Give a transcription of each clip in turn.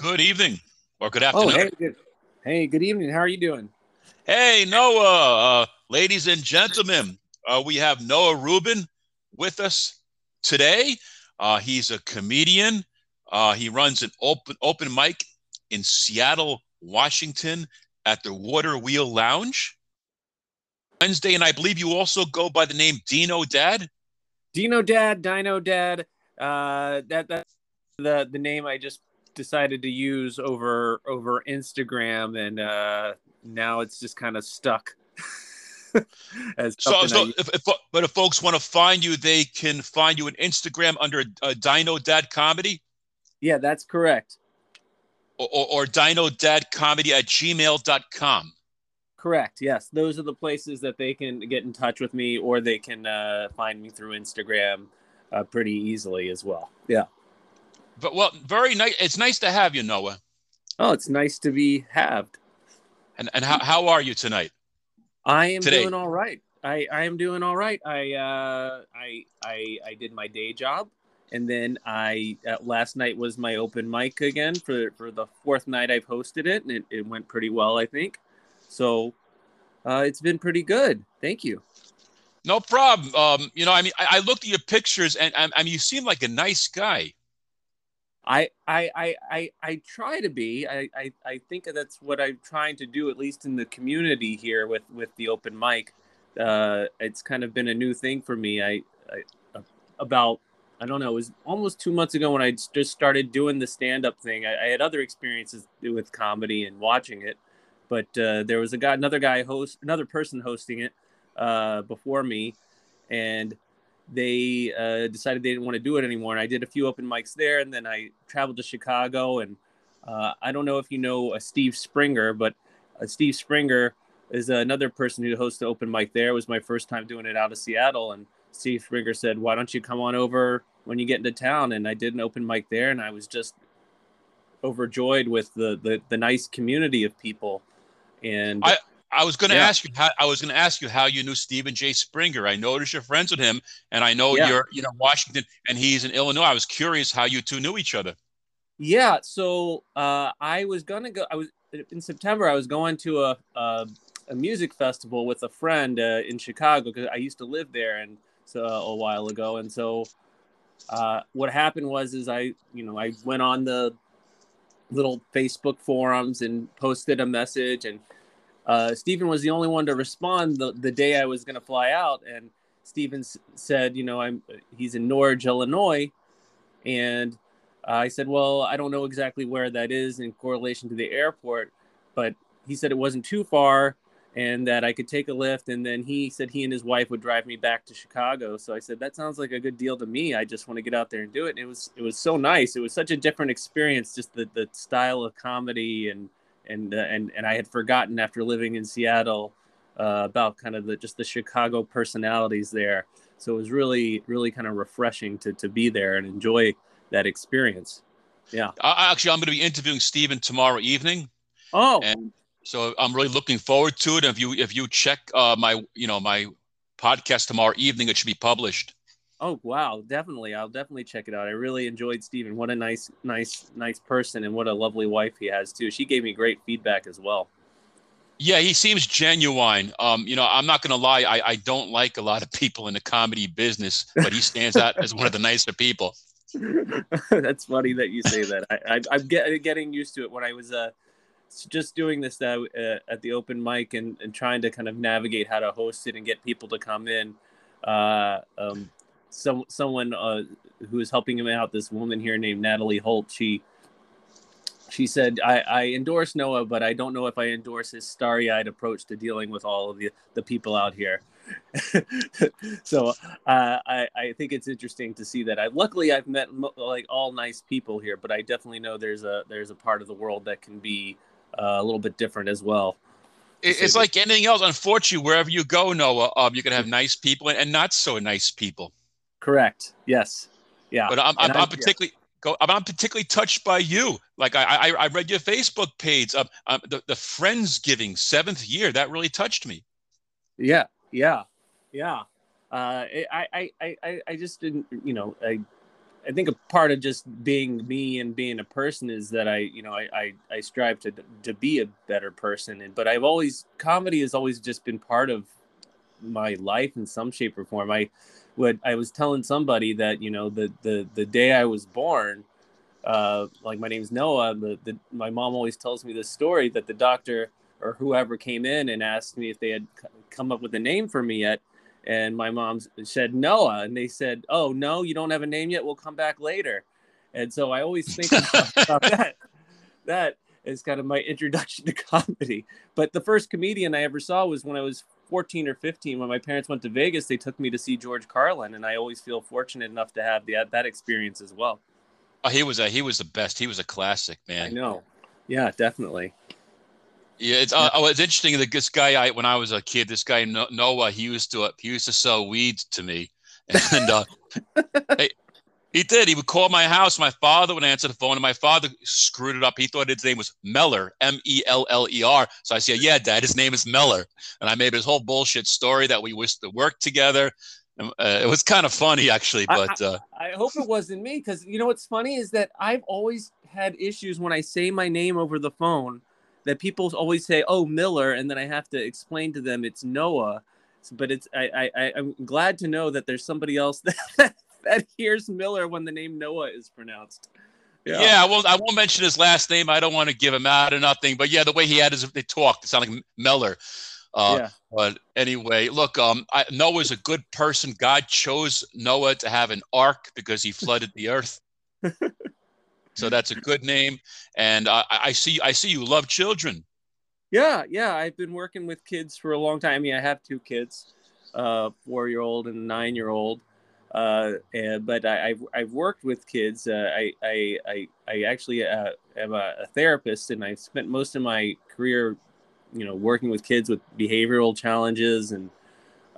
Good evening or good Oh, afternoon. hey, good. Hey, good evening. How are you doing? Hey, Noah, uh, ladies and gentlemen, uh, we have Noah Rubin with us today. Uh, he's a comedian. Uh, he runs an open open mic in Seattle, Washington, at the Water Wheel Lounge Wednesday, and I believe you also go by the name Dino Dad. Dino Dad, Dino Dad. Uh, that that's the the name I just decided to use over over Instagram, and uh, now it's just kind of stuck. As So, so if, if, but if folks want to find you, they can find you on Instagram under uh, Dino Dad Comedy. yeah, that's correct. or, or, or Comedy at gmail.com. Correct. Yes, those are the places that they can get in touch with me, or they can uh, find me through Instagram uh, pretty easily as well. Yeah. But well, very nice. It's nice to have you, Noah. Oh, it's nice to be halved. And and how, how are you tonight? I am Today. doing all right. I, I am doing all right. I uh I I I did my day job, and then I uh, last night was my open mic again for for the fourth night I've hosted it, and it, it went pretty well, I think. So, uh, it's been pretty good. Thank you. No problem. Um, you know, I mean, I, I looked at your pictures, and I, I mean, you seem like a nice guy. I I I I, try to be. I, I I think that's what I'm trying to do, at least in the community here with with the open mic. Uh, it's kind of been a new thing for me. I, I about I don't know. It was almost two months ago when I just started doing the stand up thing. I, I had other experiences with comedy and watching it, but uh, there was a guy, another guy host, another person hosting it uh, before me, and they uh, decided they didn't want to do it anymore. And I did a few open mics there, and then I traveled to Chicago. And uh, I don't know if you know uh, Steve Springer, but uh, Steve Springer is another person who hosts the open mic there. It was my first time doing it out of Seattle, and Steve Springer said, "Why don't you come on over when you get into town?" And I did an open mic there, and I was just overjoyed with the the, the nice community of people. And I- I was going to Yeah. ask you how I was going to ask you how you knew Stephen J. Springer. I noticed you're friends with him, and I know Yeah. you're you know Washington, and he's in Illinois. I was curious how you two knew each other. Yeah, so uh, I was gonna go. I was in September. I was going to a a, a music festival with a friend uh, in Chicago because I used to live there and so a while ago. And so uh, what happened was is I you know I went on the little Facebook forums and posted a message and uh, Stephen was the only one to respond the, the day I was going to fly out and Stephen s- said you know I'm he's in Norridge Illinois and I said, Well, I don't know exactly where that is in correlation to the airport, but he said it wasn't too far and that I could take a lift. And then he said he and his wife would drive me back to Chicago. So I said, That sounds like a good deal to me. I just want to get out there and do it. And it was it was so nice. It was such a different experience, just the, the style of comedy and and uh, and and I had forgotten after living in Seattle uh, about kind of the just the Chicago personalities there. So it was really really kind of refreshing to to be there and enjoy that experience. Yeah. I, actually, I'm going to be interviewing Stephen tomorrow evening. Oh, and so I'm really looking forward to it. If you if you check uh, my you know my podcast tomorrow evening, it should be published. Oh, wow! Definitely, I'll definitely check it out. I really enjoyed Steven. What a nice, nice, nice person, and what a lovely wife he has too. She gave me great feedback as well. Yeah, he seems genuine. Um, you know, I'm not going to lie. I, I don't like a lot of people in the comedy business, but he stands out as one of the nicer people. That's funny that you say that. I, I, I'm get, getting used to it. When I was uh, just doing this uh, at the open mic and, and trying to kind of navigate how to host it and get people to come in, uh, um, some someone uh, who was helping him out, this woman here named Natalie Holt, she she said, I, I endorse Noah, but I don't know if I endorse his starry eyed approach to dealing with all of the, the people out here. so uh, I, I think it's interesting to see that. I luckily I've met like all nice people here, but I definitely know there's a there's a part of the world that can be uh, a little bit different as well. It, it's like anything else. Unfortunately, wherever you go, Noah, um, you're to have nice people and, and not so nice people. Correct. Yes. Yeah. But I'm, I'm, I'm particularly go. I'm, I'm particularly touched by you. Like I, I, I read your Facebook page. Um, um, the the Friendsgiving seventh year that really touched me. Yeah, yeah, yeah. Uh, I, I, I, I, I just didn't, you know, I, I think a part of just being me and being a person is that I, you know, I, I, I strive to to be a better person. And but I've always comedy has always just been part of my life in some shape or form. I would I was telling somebody that you know the the the day I was born, uh, like my name's Noah. The, the my mom always tells me this story that the doctor or whoever came in and asked me if they had come up with a name for me yet and my mom said Noah, and they said, "Oh no, you don't have a name yet. We'll come back later." And so I always think about that. That is kind of my introduction to comedy. But the first comedian I ever saw was when I was 14 or 15. When my parents went to Vegas, they took me to see George Carlin, and I always feel fortunate enough to have the, that experience as well. Oh, he was a he was the best. He was a classic, man. I know. Yeah, definitely. Yeah, it's uh, oh, it's interesting that this guy, I when I was a kid, this guy Noah, he used to he used to sell weeds to me, and uh, hey, he did. He would call my house. My father would answer the phone, and my father screwed it up. He thought his name was Meller, M E L L E R. So I said, "Yeah, Dad, his name is Meller," and I made this whole bullshit story that we used to work together. Uh, it was kind of funny, actually, but uh, I, I hope it wasn't me because you know what's funny is that I've always had issues when I say my name over the phone that people always say, "Oh, Miller," and then I have to explain to them it's Noah. But it's I I I'm glad to know that there's somebody else that that hears Miller when the name Noah is pronounced. Yeah. yeah, I won't. I won't mention his last name. I don't want to give him out or nothing. But yeah, the way he had his, they talked, it sounded like Meller. Uh, yeah. But anyway, look, um, I, Noah's a good person. God chose Noah to have an ark because he flooded the earth. So that's a good name. And uh, I see, I see you love children. Yeah, yeah. I've been working with kids for a long time. I mean, I have two kids, uh, four year old and nine year old. Uh, and, but I, have I've worked with kids. Uh, I, I, I, I actually uh, am a, a therapist, and I spent most of my career, you know, working with kids with behavioral challenges and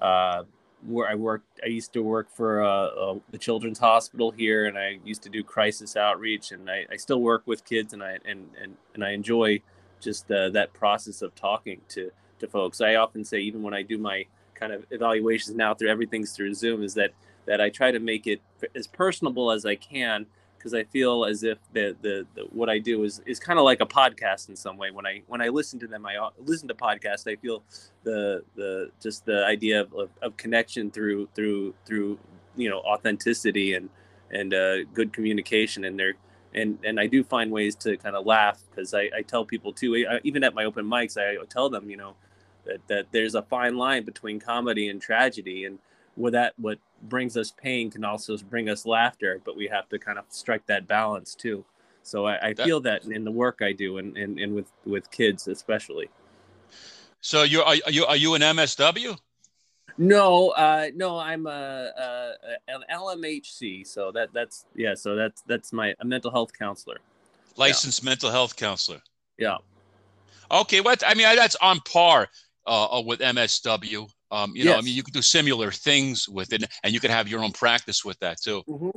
uh, where I worked. I used to work for uh, the Children's Hospital here, and I used to do crisis outreach. And I, I still work with kids, and I and and, and I enjoy just uh, that process of talking to to folks. I often say, even when I do my kind of evaluations now through everything's through Zoom, is that that I try to make it as personable as I can because I feel as if the, the, the what I do is is kind of like a podcast in some way. When I when I listen to them, I listen to podcasts. I feel the the just the idea of, of, of connection through through through you know authenticity and and uh, good communication and there and and I do find ways to kind of laugh because I, I tell people too even at my open mics I tell them you know that that there's a fine line between comedy and tragedy and what that what brings us pain can also bring us laughter but we have to kind of strike that balance too. So i, I that, feel that in the work i do and, and, and with with kids especially. So you are you are you an msw no uh no i'm a, a, an lmhc so that that's yeah so that's that's my a mental health counselor. Licensed yeah. mental health counselor. Yeah. Okay what i mean that's on par uh, with msw um, you know, I mean, you could do similar things with it, and you could have your own practice with that too. Mm-hmm.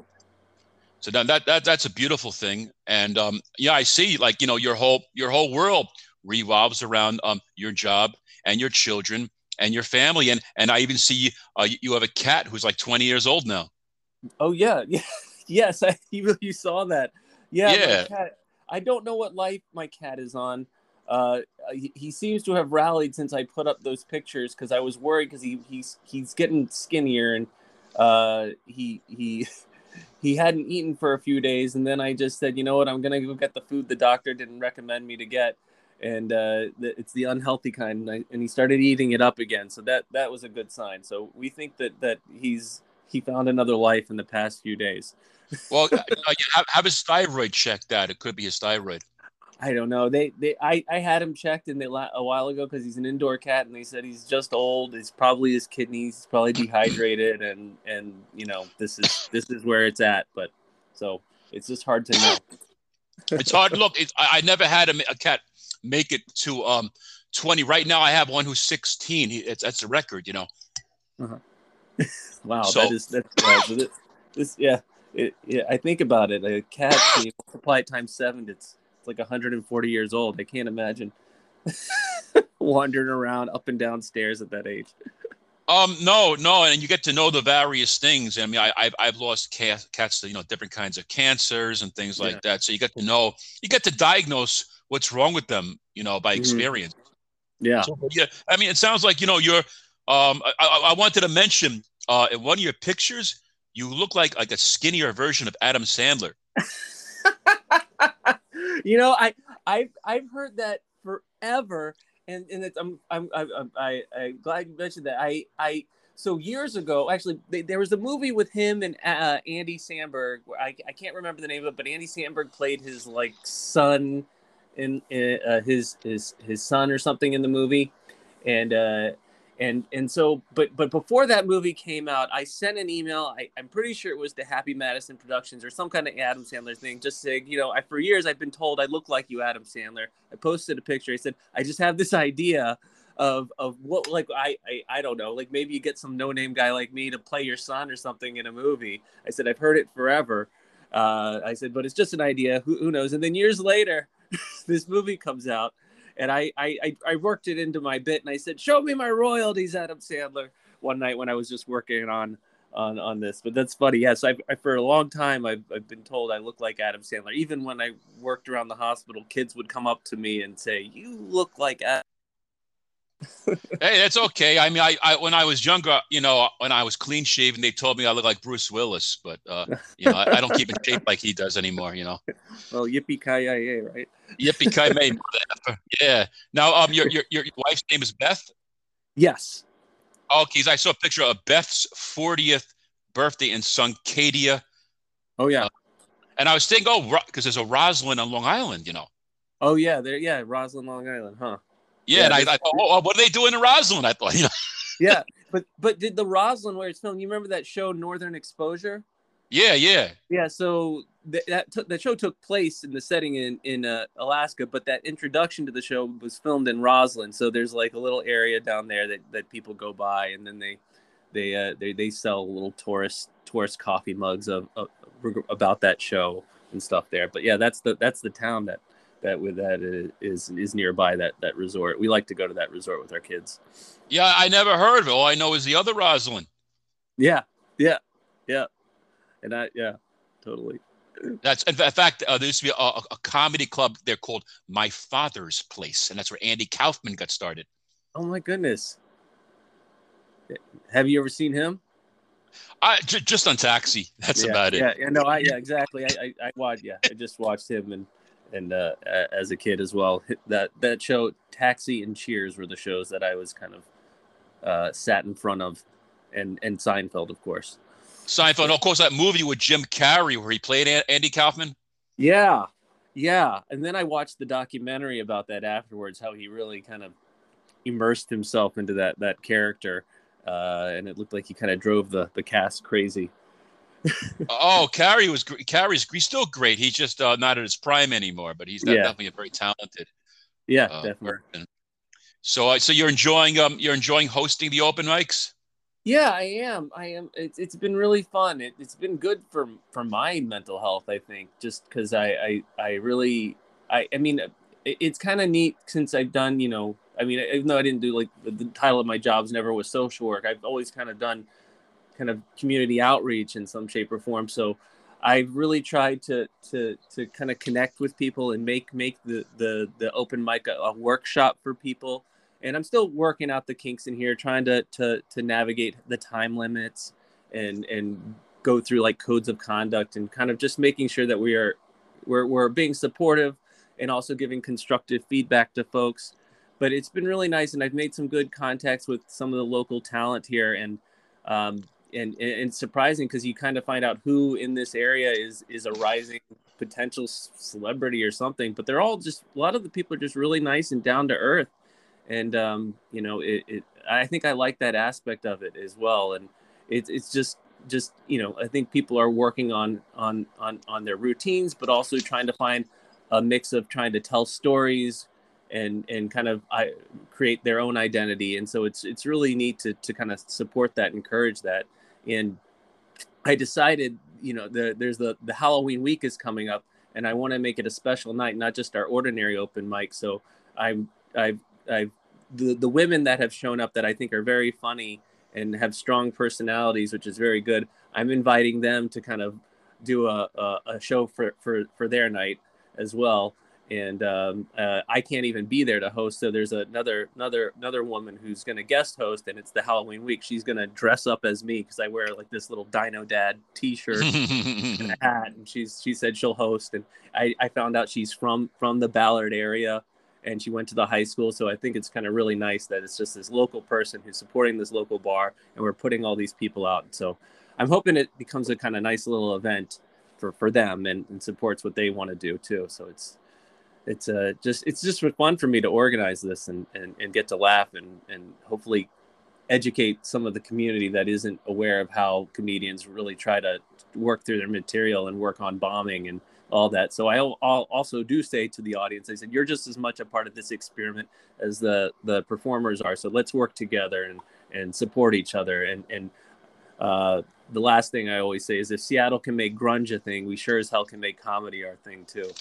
So that, that that that's a beautiful thing, and um, yeah, I see. Like you know, your whole your whole world revolves around um, your job and your children and your family, and and I even see uh, you have a cat who's like twenty years old now. Oh yeah, yeah, yes, I you, you saw that. Yeah, yeah. Cat, I don't know what life my cat is on. Uh, he, he, seems to have rallied since I put up those pictures because I was worried because he, he's he's getting skinnier and uh, he he he hadn't eaten for a few days and then I just said you know what I'm gonna go get the food the doctor didn't recommend me to get and uh, the, it's the unhealthy kind and, I, and he started eating it up again so that that was a good sign so we think that that he's he found another life in the past few days. well, uh, have, have his thyroid checked out. It could be his thyroid. I don't know. They they I, I had him checked and they a while ago because he's an indoor cat and they said he's just old. It's probably his kidneys. He's probably dehydrated and and you know this is this is where it's at. But so it's just hard to know. it's hard. Look, it's, I, I never had a, a, cat make it to um 20. Right now, I have one who's 16. He, it's that's a record, you know. Uh-huh. wow, so, that is that's uh, this, this yeah. It, yeah, I think about it. A cat, multiply it times seven. It's like 140 years old. I can't imagine wandering around up and down stairs at that age. Um, no, no, and you get to know the various things. I mean, I, I've I've lost cats, cats to you know different kinds of cancers and things like yeah. that. So you get to know, you get to diagnose what's wrong with them, you know, by mm-hmm. experience. Mm-hmm. Yeah, so, yeah. I mean, it sounds like you know you're. Um, I, I wanted to mention uh, in one of your pictures, you look like like a skinnier version of Adam Sandler. you know, I I've I've heard that forever and and it's, I'm I'm I'm I, I'm glad you mentioned that. I I so years ago, actually, they, there was a movie with him and uh, Andy Samberg. I I can't remember the name of it, but Andy Samberg played his like son in, in uh, his his his son or something in the movie, and uh, and and so but but before that movie came out i sent an email I, i'm pretty sure it was to happy madison productions or some kind of adam sandler thing just saying you know I, for years i've been told i look like you adam sandler. I posted a picture i said i just have this idea of of what like I, I i don't know like maybe you get some no name guy like me to play your son or something in a movie. I said i've heard it forever. Uh, i said but it's just an idea who, who knows? And then years later this movie comes out and I, I I worked it into my bit, and I said, "Show me my royalties, Adam Sandler." One night when I was just working on on on this, but that's funny. Yes, I, I for a long time I've, I've been told I look like Adam Sandler. Even when I worked around the hospital, kids would come up to me and say, "You look like Adam." Hey, that's okay. I mean, I, I when I was younger, you know, when I was clean shaven, they told me I look like Bruce Willis, but uh, you know, I, I, don't keep in shape like he does anymore. You know. Well, yippee ki yay, right? Yippee ki yay, yeah. Now, um, your, your your wife's name is Beth. Yes. Okay, I saw a picture of Beth's 40th birthday in Suncadia. Oh yeah. Uh, and I was thinking, oh, because there's a Roslyn on Long Island, you know. Oh yeah, there, yeah, Roslyn, Long Island, huh? Yeah, yeah and I, I, thought, oh, what are they doing in Roslyn? I thought, you know. yeah, but but did the Roslyn where it's filmed? You remember that show Northern Exposure? Yeah, yeah, yeah. So th- that t- that show took place in the setting in in uh, Alaska, but that introduction to the show was filmed in Roslyn. So there's like a little area down there that, that people go by, and then they they uh, they they sell little tourist tourist coffee mugs of, of about that show and stuff there. But yeah, that's the that's the town that that with that is is nearby that that resort. We like to go to that resort with our kids. Yeah, I never heard of it. All I know is the other Roslyn. Yeah, yeah, yeah, and I yeah, totally. That's in fact uh, there used to be a, a, comedy club there called My Father's Place, and that's where Andy Kaufman got started. Oh my goodness! Have you ever seen him? I j- just on Taxi. That's yeah, about it. Yeah, yeah, no, I yeah, exactly. I, I, I watched. Yeah, I just watched him and and uh, as a kid as well. That that show, Taxi and Cheers, were the shows that I was kind of uh, sat in front of, and and Seinfeld, of course. Seinfeld, of course, that movie with Jim Carrey where he played Andy Kaufman. Yeah, yeah, and then I watched the documentary about that afterwards, how he really kind of immersed himself into that that character, uh, and it looked like he kind of drove the the cast crazy oh, Carrey was Carrey's he's still great. He's just uh, not at his prime anymore, but he's yeah. definitely a very talented. Yeah, uh, definitely. Person. So, uh, so you're enjoying um you're enjoying hosting the open mics. Yeah, I am. I am. It's it's been really fun. It, has been good for for my mental health. I think just because I, I I really I I mean it, it's kind of neat since I've done you know I mean even though I didn't do like the, the title of my jobs never was social work. I've always kind of done kind of community outreach in some shape or form. So I've really tried to to to kind of connect with people and make make the the the open mic a, a, workshop for people. And I'm still working out the kinks in here, trying to to to navigate the time limits and and go through like codes of conduct and kind of just making sure that we are we're we're being supportive and also giving constructive feedback to folks. But it's been really nice, and I've made some good contacts with some of the local talent here, and um, and, and surprising because you kind of find out who in this area is is a rising potential celebrity or something but they're all just a lot of the people are just really nice and down to earth. And um, you know it, it, i think i like that aspect of it as well. And it, it's just just you know i think people are working on on on on their routines but also trying to find a mix of trying to tell stories and and kind of I, create their own identity and so it's it's really neat to to kind of support that encourage that and I decided, you know, the, there's the the Halloween week is coming up, and I want to make it a special night, not just our ordinary open mic. So I'm I've I've the the women that have shown up that I think are very funny and have strong personalities, which is very good. I'm inviting them to kind of do a, a, a show for, for, for their night as well and um, uh, I can't even be there to host. So there's another another another woman who's going to guest host, and it's the Halloween week. She's going to dress up as me because I wear like this little Dino Dad T-shirt and a hat, and she's she said she'll host. And I, I found out she's from from the Ballard area, and she went to the high school. So I think it's kind of really nice that it's just this local person who's supporting this local bar, and we're putting all these people out. So I'm hoping it becomes a kind of nice little event for for them and, and supports what they want to do too. So it's it's uh, just it's just fun for me to organize this and, and, and get to laugh and, and hopefully educate some of the community that isn't aware of how comedians really try to work through their material and work on bombing and all that. So I also do say to the audience, I said, you're just as much a part of this experiment as the, the performers are. So let's work together and, and support each other. And, and uh, the last thing I always say is if Seattle can make grunge a thing, we sure as hell can make comedy our thing too.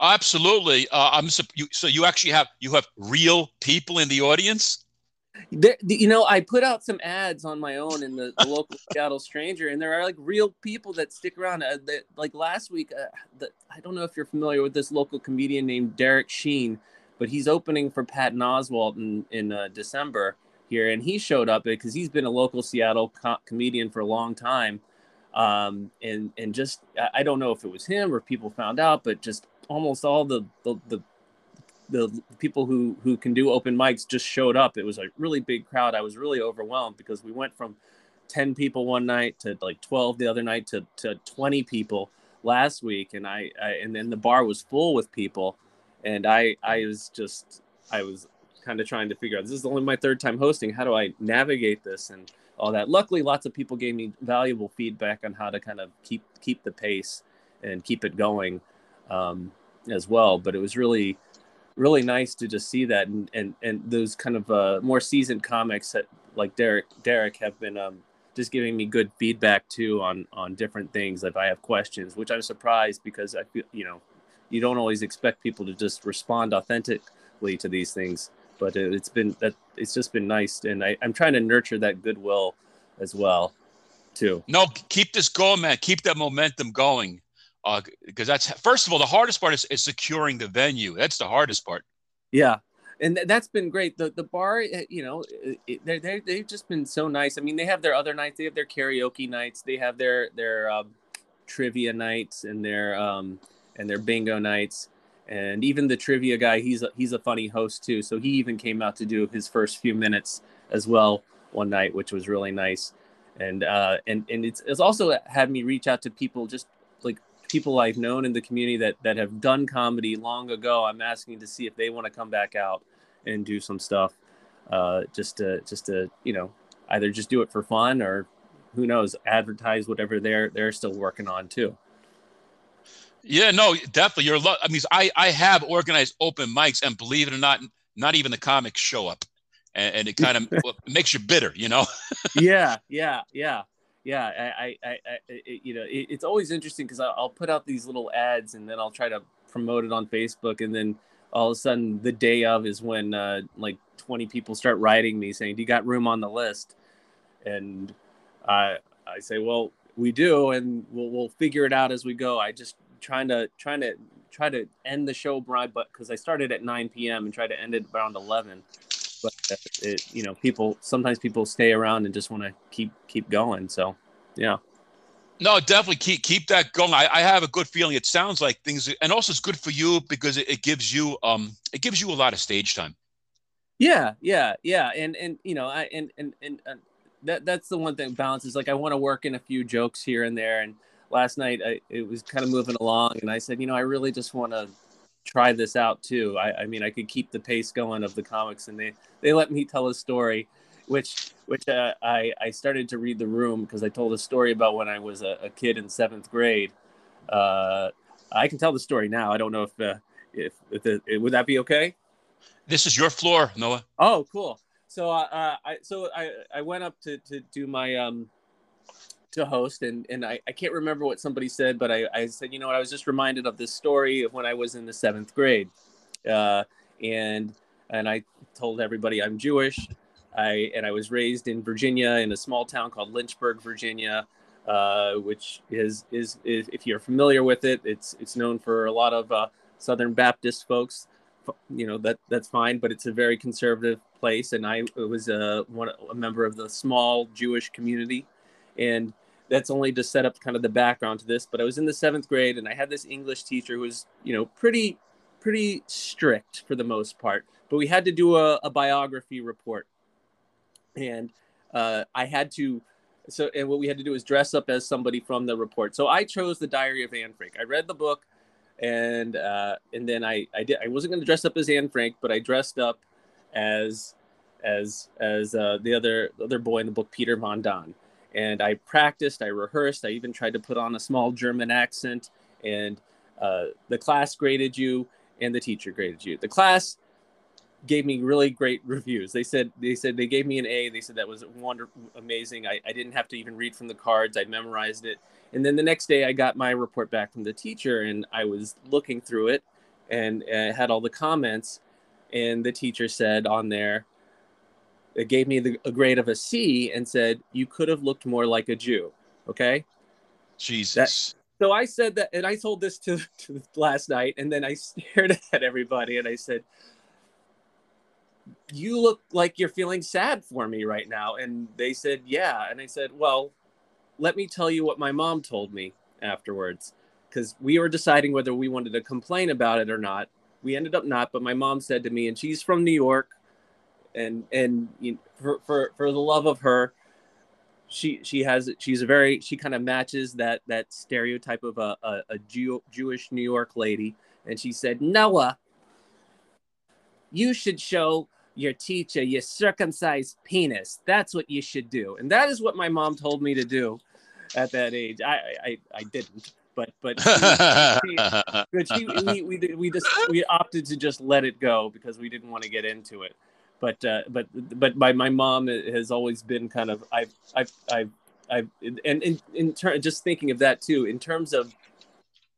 Absolutely. Uh, I'm so you, so you actually have you have real people in the audience. There, you know, I put out some ads on my own in the, the local Seattle Stranger, and there are like real people that stick around. Uh, that, like last week, uh, the, I don't know if you're familiar with this local comedian named Derek Sheen, but he's opening for Patton Oswalt in in uh, December here, and he showed up because he's been a local Seattle co- comedian for a long time. Um, and and just I don't know if it was him or people found out, but just almost all the the, the the people who who can do open mics just showed up. It was a really big crowd. I was really overwhelmed because we went from 10 people one night to like 12 the other night to, to 20 people last week. And I, I and then the bar was full with people. And I I was just I was kind of trying to figure out this is only my third time hosting. How do I navigate this and all that? Luckily lots of people gave me valuable feedback on how to kind of keep keep the pace and keep it going um, as well. But it was really, really nice to just see that, and and and those kind of uh, more seasoned comics that like Derek Derek have been um, just giving me good feedback too on on different things if I have questions, which I'm surprised because I feel you know you don't always expect people to just respond authentically to these things. But it, has been that it's just been nice, and I, I'm trying to nurture that goodwill as well, too. No, keep this going, man. Keep that momentum going because uh, that's first of all the hardest part is, is securing the venue. That's the hardest part. Yeah, and th- that's been great. The the bar, eh, you know, they they they've just been so nice. I mean, they have their other nights. They have their karaoke nights. They have their their um, trivia nights and their um and their bingo nights. And even the trivia guy, he's a, he's a funny host too. So he even came out to do his first few minutes as well one night, which was really nice. And uh, and and it's it's also had me reach out to people just people I've known in the community that that have done comedy long ago. I'm asking to see if they want to come back out and do some stuff, uh, just to just to you know either just do it for fun or who knows advertise whatever they're they're still working on too. Yeah, no, definitely. You're. I mean, I I have organized open mics, and believe it or not, not even the comics show up, and, and it kind of makes you bitter, you know. yeah, yeah, yeah yeah, I, I, I, I you know, it, it's always interesting because I'll put out these little ads and then I'll try to promote it on Facebook, and then all of a sudden the day of is when uh, like 20 people start writing me saying, "Do you got room on the list?" And I, I say, "Well, we do, and we'll we'll figure it out as we go." I just trying to trying to try to end the show, but because I started at 9 p.m. and try to end it around 11 but it, you know, people sometimes people stay around and just want to keep keep going. So, yeah. No, definitely keep keep that going. I, I have a good feeling. It sounds like things, and also it's good for you because it, it gives you um it gives you a lot of stage time. Yeah, yeah, yeah, and and you know, I and and and, and that that's the one thing balance is like I want to work in a few jokes here and there. And last night I it was kind of moving along, and I said, you know, I really just want to try this out too. I, I mean, I could keep the pace going of the comics, and they they let me tell a story, which which uh, I I started to read the room because I told a story about when I was a, a kid in seventh grade. Uh, I can tell the story now. I don't know if uh, if, if the, would that be okay. This is your floor, Noah. Oh, cool. So uh, I so I I went up to to do my um to host and and I, I can't remember what somebody said but I, I said you know I was just reminded of this story of when I was in the seventh grade. Uh, and and I told everybody I'm Jewish. I and I was raised in Virginia in a small town called Lynchburg, Virginia, uh, which is, is, is if you're familiar with it, it's it's known for a lot of uh, Southern Baptist folks. You know that that's fine, but it's a very conservative place, and I was a one a member of the small Jewish community, and that's only to set up kind of the background to this. But I was in the seventh grade, and I had this English teacher who was you know pretty pretty strict for the most part, but we had to do a, a biography report, and uh, I had to so and what we had to do was dress up as somebody from the report. So I chose the Diary of Anne Frank. I read the book, and uh, and then I I did I wasn't going to dress up as Anne Frank, but I dressed up as as as uh, the other the other boy in the book, Peter van Daan. And I practiced, I rehearsed, I even tried to put on a small German accent. And uh, the class graded you, and the teacher graded you. The class gave me really great reviews. They said they said they gave me an A. They said that was wonderful, amazing. I, I didn't have to even read from the cards. I memorized it. And then the next day, I got my report back from the teacher, and I was looking through it, and uh, had all the comments. And the teacher said on there, it gave me the, a grade of a C, and said you could have looked more like a Jew. Okay. Jesus. That, so I said that, and I told this to, to last night, and then I stared at everybody, and I said, you look like you're feeling sad for me right now. And they said, yeah. And I said, well, let me tell you what my mom told me afterwards. Because we were deciding whether we wanted to complain about it or not. We ended up not, but my mom said to me, and she's from New York, and and you know, for, for for the love of her, she she has she's a very she kind of matches that that stereotype of a a, a Jew, Jewish New York lady, and she said, Noah, you should show your teacher your circumcised penis. That's what you should do. And that is what my mom told me to do at that age. I I, I didn't, but but she, but she, we we we just we opted to just let it go because we didn't want to get into it. But uh, but but my my mom has always been kind of I've I've I've I've and in in turn just thinking of that too in terms of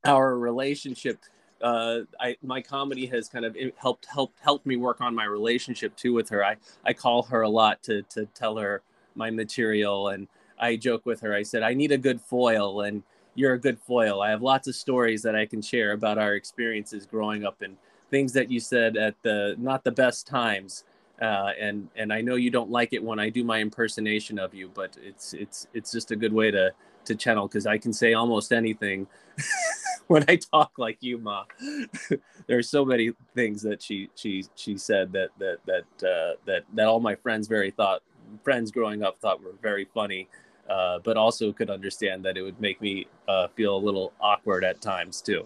our relationship uh, I my comedy has kind of helped helped helped me work on my relationship too with her. I I call her a lot to to tell her my material, and I joke with her. I said I need a good foil, and you're a good foil. I have lots of stories that I can share about our experiences growing up and things that you said at the not the best times. Uh, and and I know you don't like it when I do my impersonation of you, but it's it's it's just a good way to to channel because I can say almost anything. when I talk like you, Ma. there are so many things that she she she said that that that uh, that that all my friends very thought friends growing up thought were very funny, uh, but also could understand that it would make me uh, feel a little awkward at times too.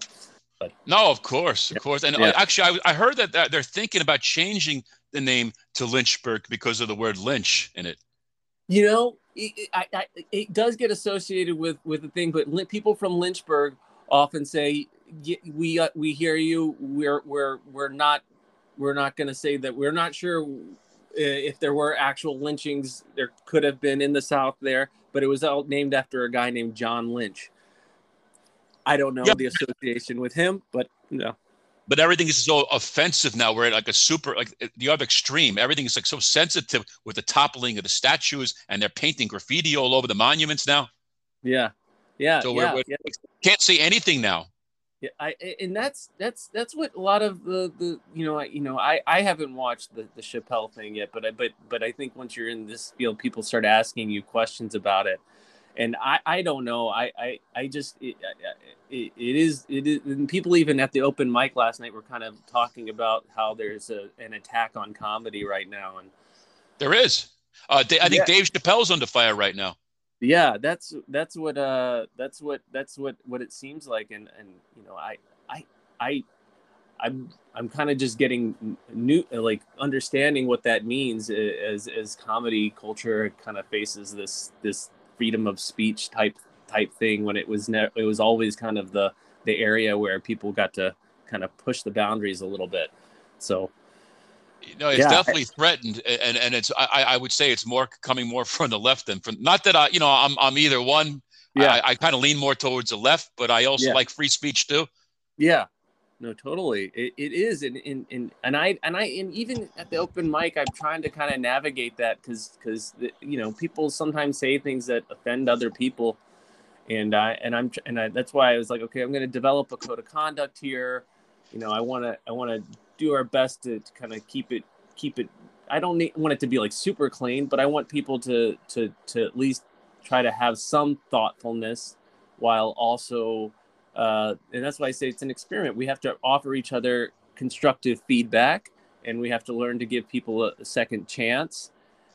But no, of course, of yeah. course, and yeah. actually, I, I heard that, that they're thinking about changing the name to Lynchburg because of the word lynch in it. You know, it, I, I, it does get associated with with the thing, but people from Lynchburg often say we uh, we hear you. We're we're we're not we're not going to say that. We're not sure if there were actual lynchings. There could have been in the south there but it was all named after a guy named john lynch. I don't know yep. the association with him but you no but everything is so offensive now we're at like a super like the other extreme everything is like so sensitive with the toppling of the statues and they're painting graffiti all over the monuments now yeah yeah. So yeah, we're, yeah. can't see anything now. Yeah, I and that's that's that's what a lot of the the you know I you know I I haven't watched the the Chappelle thing yet, but I but but I think once you're in this field, people start asking you questions about it, and I I don't know I I I just it, it, it is it is and people even at the open mic last night were kind of talking about how there's a an attack on comedy right now, and there is. Uh, I think yeah. Dave Chappelle's under fire right now yeah that's that's what uh that's what that's what what it seems like and and you know i i i i'm i'm kind of just getting new like understanding what that means as as comedy culture kind of faces this this freedom of speech type type thing when it was ne- it was always kind of the the area where people got to kind of push the boundaries a little bit so no, it's yeah. definitely threatened, and and it's I, I would say it's more coming more from the left than from. Not that I, you know, I'm I'm either one. Yeah, I, I kind of lean more towards the left, but I also yeah. like free speech too. Yeah, no, totally. It, it is, and, and and and I and I and even at the open mic, I'm trying to kind of navigate that because because you know people sometimes say things that offend other people, and I and I'm and I, that's why I was like, okay, I'm going to develop a code of conduct here. You know, I want to I want to do our best to, to kind of keep it keep it. I don't need, want it to be like super clean, but I want people to to to at least try to have some thoughtfulness while also uh, and that's why I say it's an experiment. We have to offer each other constructive feedback, and we have to learn to give people a, a second chance.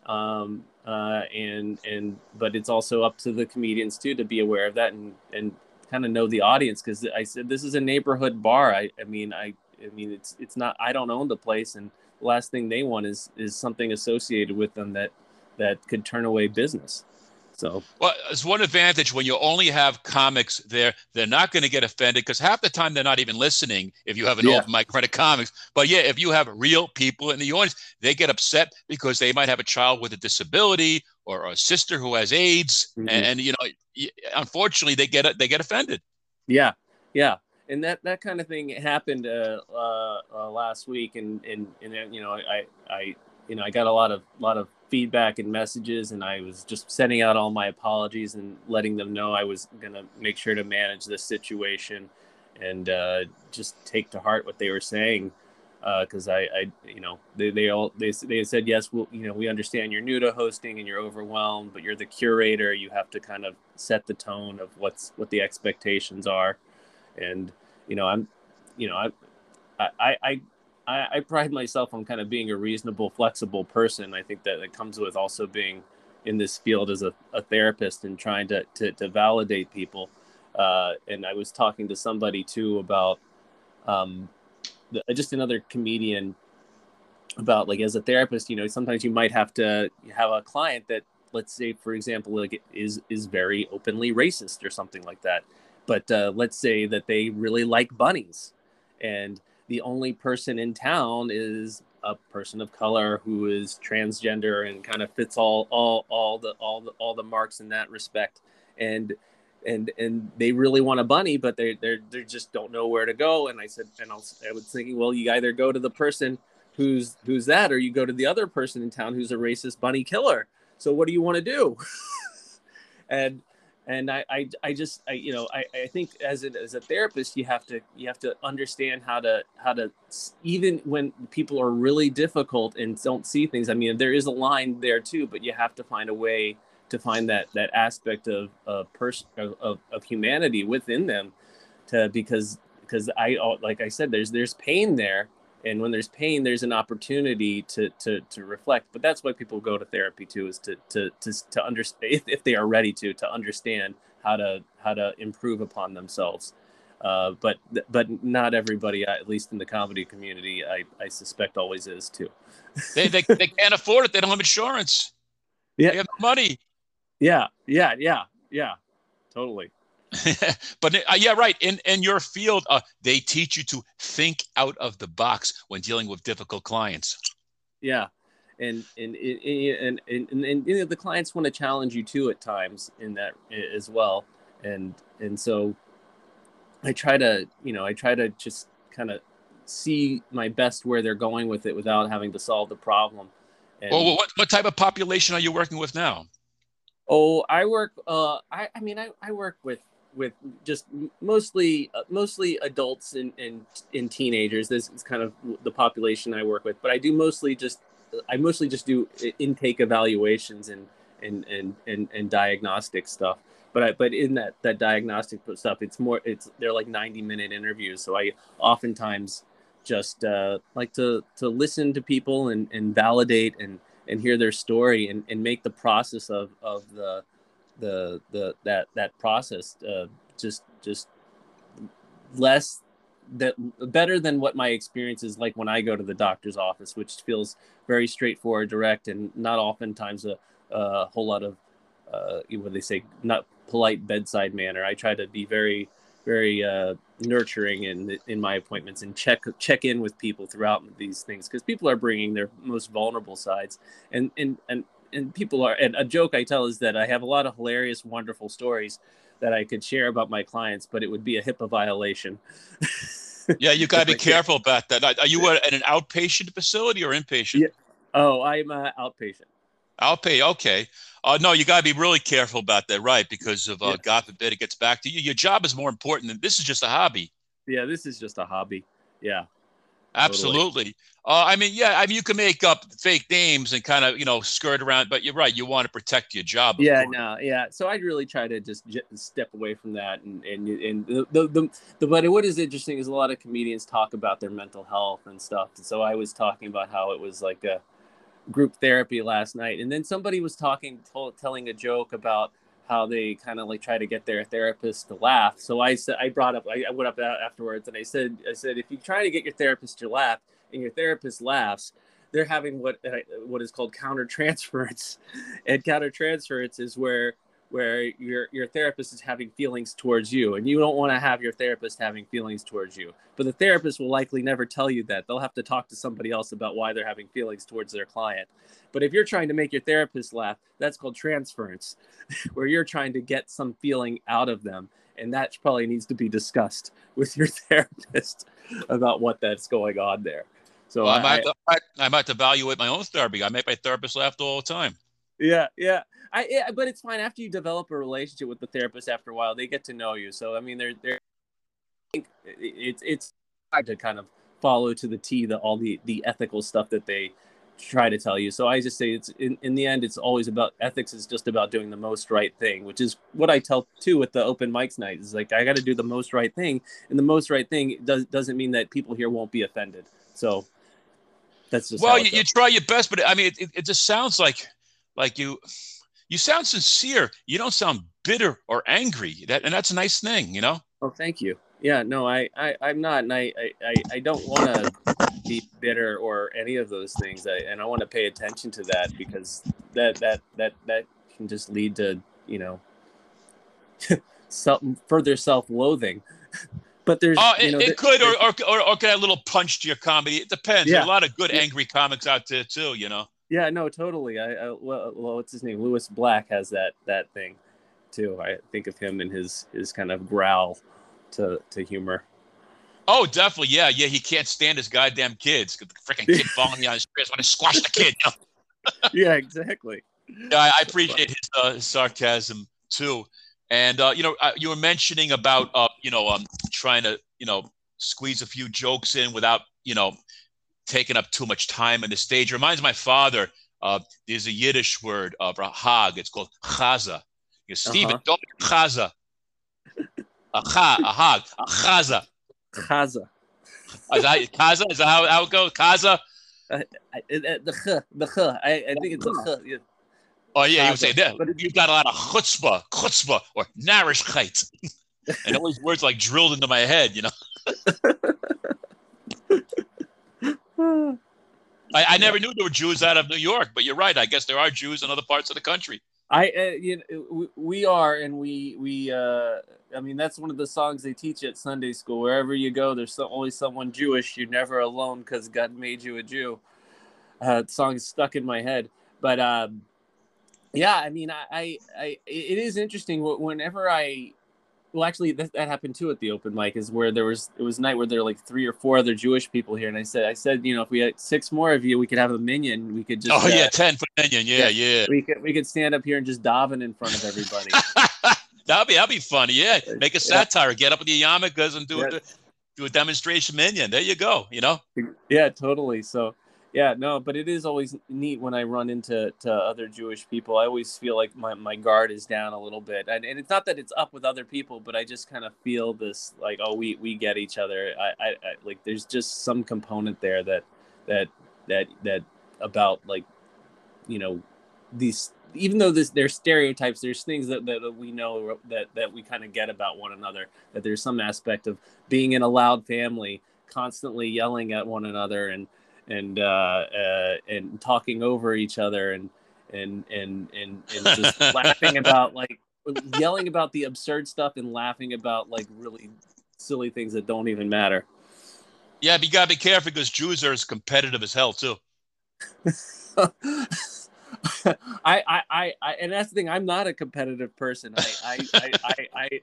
Um, uh, and and but it's also up to the comedians too to be aware of that and and kind of know the audience because I said this is a neighborhood bar. I I mean I I mean it's it's not I don't own the place, and the last thing they want is is something associated with them that that could turn away business. So, well, it's one advantage when you only have comics there. They're not going to get offended because half the time they're not even listening if you have an yeah. open mic credit comics. But yeah, if you have real people in the audience, they get upset because they might have a child with a disability or a sister who has AIDS, mm-hmm. and, and, you know, unfortunately, they get they get offended. Yeah, yeah, and that that kind of thing happened uh, uh, uh, last week, and and and you know, I I you know I got a lot of lot of feedback and messages and i was just sending out all my apologies and letting them know i was going to make sure to manage this situation and uh, just take to heart what they were saying because uh, I, I, you know, they, they all they, they said yes. Well, you know, we understand you're new to hosting and you're overwhelmed, but you're the curator. You have to kind of set the tone of what's what the expectations are, and you know, I'm, you know, I, I, I I, I pride myself on kind of being a reasonable, flexible person. I think that it comes with also being in this field as a, a therapist and trying to, to, to validate people. Uh, and I was talking to somebody too about um, the, just another comedian about like as a therapist, you know, sometimes you might have to have a client that, let's say, for example, like is is very openly racist or something like that. But uh, let's say that they really like bunnies, and the only person in town is a person of color who is transgender and kind of fits all all all the all the all the marks in that respect. And and and they really want a bunny but they they they just don't know where to go. And i said and I was, I was thinking well you either go to the person who's who's that or you go to the other person in town who's a racist bunny killer. So what do you want to do? And and I, I, I just I, you know I, I think as a, as a therapist you have to you have to understand how to how to even when people are really difficult and don't see things I mean there is a line there too but you have to find a way to find that that aspect of of person of, of humanity within them to because because I like I said there's there's pain there and when there's pain there's an opportunity to to to reflect. But that's why people go to therapy too is to to to, to understand if, if they are ready to to understand how to how to improve upon themselves. Uh, but but not everybody at least in the comedy community i i suspect always is too. They, they, they can't afford it. They don't have insurance. Yeah. They have money. Yeah yeah yeah yeah. Totally but uh, yeah, right. In in your field, uh, they teach you to think out of the box when dealing with difficult clients. Yeah, and and and and, and, and, and the clients want to challenge you too at times in that as well. And and so I try to you know I try to just kind of see my best where they're going with it without having to solve the problem. And, well, what what type of population are you working with now? Oh, I work. Uh, I I mean, I I work with with just mostly uh, mostly adults and, and and teenagers. This is kind of the population I work with, but I do mostly just I mostly just do intake evaluations and and and and, and diagnostic stuff. But I, but in that that diagnostic stuff, it's more it's they're like ninety minute interviews. So I oftentimes just uh, like to to listen to people and and validate and and hear their story and, and make the process of of the the the that that process uh, just just less that better than what my experience is like when I go to the doctor's office, which feels very straightforward, direct, and not oftentimes a, a whole lot of uh, what they say, not polite bedside manner. I try to be very, very uh, nurturing in in my appointments and check check in with people throughout these things because people are bringing their most vulnerable sides, and and and and people are and a joke I tell is that I have a lot of hilarious, wonderful stories that I could share about my clients, but it would be a HIPAA violation. Yeah, you got to be If I can. careful about that. Are you at an outpatient facility or inpatient? Yeah. Oh, I'm uh, outpatient. Outpay, okay. Uh, no, you got to be really careful about that, right? Because of uh, Yeah. God forbid it gets back to you. Your job is more important than this is just a hobby. Yeah, this is just a hobby. Yeah. Absolutely. Uh, I mean, yeah, I mean, you can make up fake names and kind of, you know, skirt around, but you're right. You want to protect your job. Yeah, course. no, yeah. So I'd really try to just j- step away from that, and and and the the, the, the but what is interesting is a lot of comedians talk about their mental health and stuff. So I was talking about how it was like a group therapy last night, and then somebody was talking, told, telling a joke about how they kind of like try to get their therapist to laugh. So I said, I brought up, I, went up afterwards, and I said, I said, if you try to get your therapist to laugh, and your therapist laughs, they're having what uh, what is called countertransference, and countertransference is where where your your therapist is having feelings towards you, and you don't want to have your therapist having feelings towards you. But the therapist will likely never tell you that. They'll have to talk to somebody else about why they're having feelings towards their client. But if you're trying to make your therapist laugh, that's called transference, where you're trying to get some feeling out of them. And that probably needs to be discussed with your therapist about what that's going on there. So Well, I, might, I, might, I might evaluate my own therapy. I make my therapist laugh all the time. yeah, yeah. I but it's fine after you develop a relationship with the therapist. After a while, they get to know you. So I mean, they're they're. I think it's it's hard to kind of follow to the T the all the the ethical stuff that they try to tell you. So I just say it's in, in the end, it's always about ethics is just about doing the most right thing, which is what I tell too with the open mics night. Is like I got to do the most right thing, and the most right thing does doesn't mean that people here won't be offended. So that's just well, you, you try your best, but I mean, it, it, it just sounds like like you you sound sincere. You don't sound bitter or angry. That and that's a nice thing, you know. Oh, thank you. Yeah, no, I, I, I'm not, and I, I, I- don't want to be bitter or any of those things. I, and I want to pay attention to that because that, that, that, that can just lead to, you know, self, further self-loathing. But there's, Oh, you it, know, it could, or, or, or, or get a little punch to your comedy. It depends. Yeah. There's a lot of good angry comics out there too, you know. Yeah, no, totally. I, I well, well, what's his name? Lewis Black has that, that thing too. I think of him and his, his kind of growl to, to humor. Oh, definitely, yeah, yeah. He can't stand his goddamn kids. The freaking kid falling on his face. Want to squash the kid? Yeah, exactly. Yeah, I, I appreciate his, uh, his sarcasm too. And uh, you know, uh, you were mentioning about uh, you know, um, trying to you know squeeze a few jokes in without you know taking up too much time on the stage. Reminds my father. Uh, there's a Yiddish word of a hag. It's called chaza. You know, Stephen, Uh-huh. don't chaza. A cha, a hag, a chaza. Chaza. Is that chaza? Is that how, how it goes? Chaza? I, I, the ch, the ch. I, I think it's the ch. Yeah. Oh yeah, you would say that. But You've got a lot of chutzpah, chutzpah, or narishkeit. and all these words like drilled into my head, you know. I, I never knew there were Jews out of New York, but you're right. I guess there are Jews in other parts of the country. I, uh, you know, we, are, and we, we, uh, I mean, that's one of the songs they teach at Sunday school. Wherever you go, there's so, always someone Jewish. You're never alone because God made you a Jew. Uh, song stuck in my head, but um, yeah, I mean, I, I, I, it is interesting. Whenever I, well, actually, that, that happened too at the open mic. Is where there was it was night where there were like three or four other Jewish people here, and I said, I said, you know, if we had six more of you, we could have a minyan. We could just, oh uh, yeah, ten for minyan. Yeah, yeah. we could we could stand up here and just daven in front of everybody. that'd be that'd be funny. Yeah, make a Yeah. satire. Get up with the yarmulkes and do Yeah. a do a demonstration minyan. There you go. You know. yeah, totally. So yeah, no, but it is always neat when I run into to other Jewish people. I always feel like my, my guard is down a little bit, and, and it's not that it's up with other people, but I just kind of feel this like, oh, we we get each other. I, I, I like there's just some component there that that that that about like you know these even though this there's stereotypes there's things that, that we know that that we kind of get about one another that there's some aspect of being in a loud family constantly yelling at one another and and uh, uh and talking over each other and and and and, and just laughing about like yelling about the absurd stuff and laughing about like really silly things that don't even matter Yeah, but you gotta be careful because Jews are as competitive as hell too. I, I, I, I, and that's the thing. I'm not a competitive person. I, I, I, I,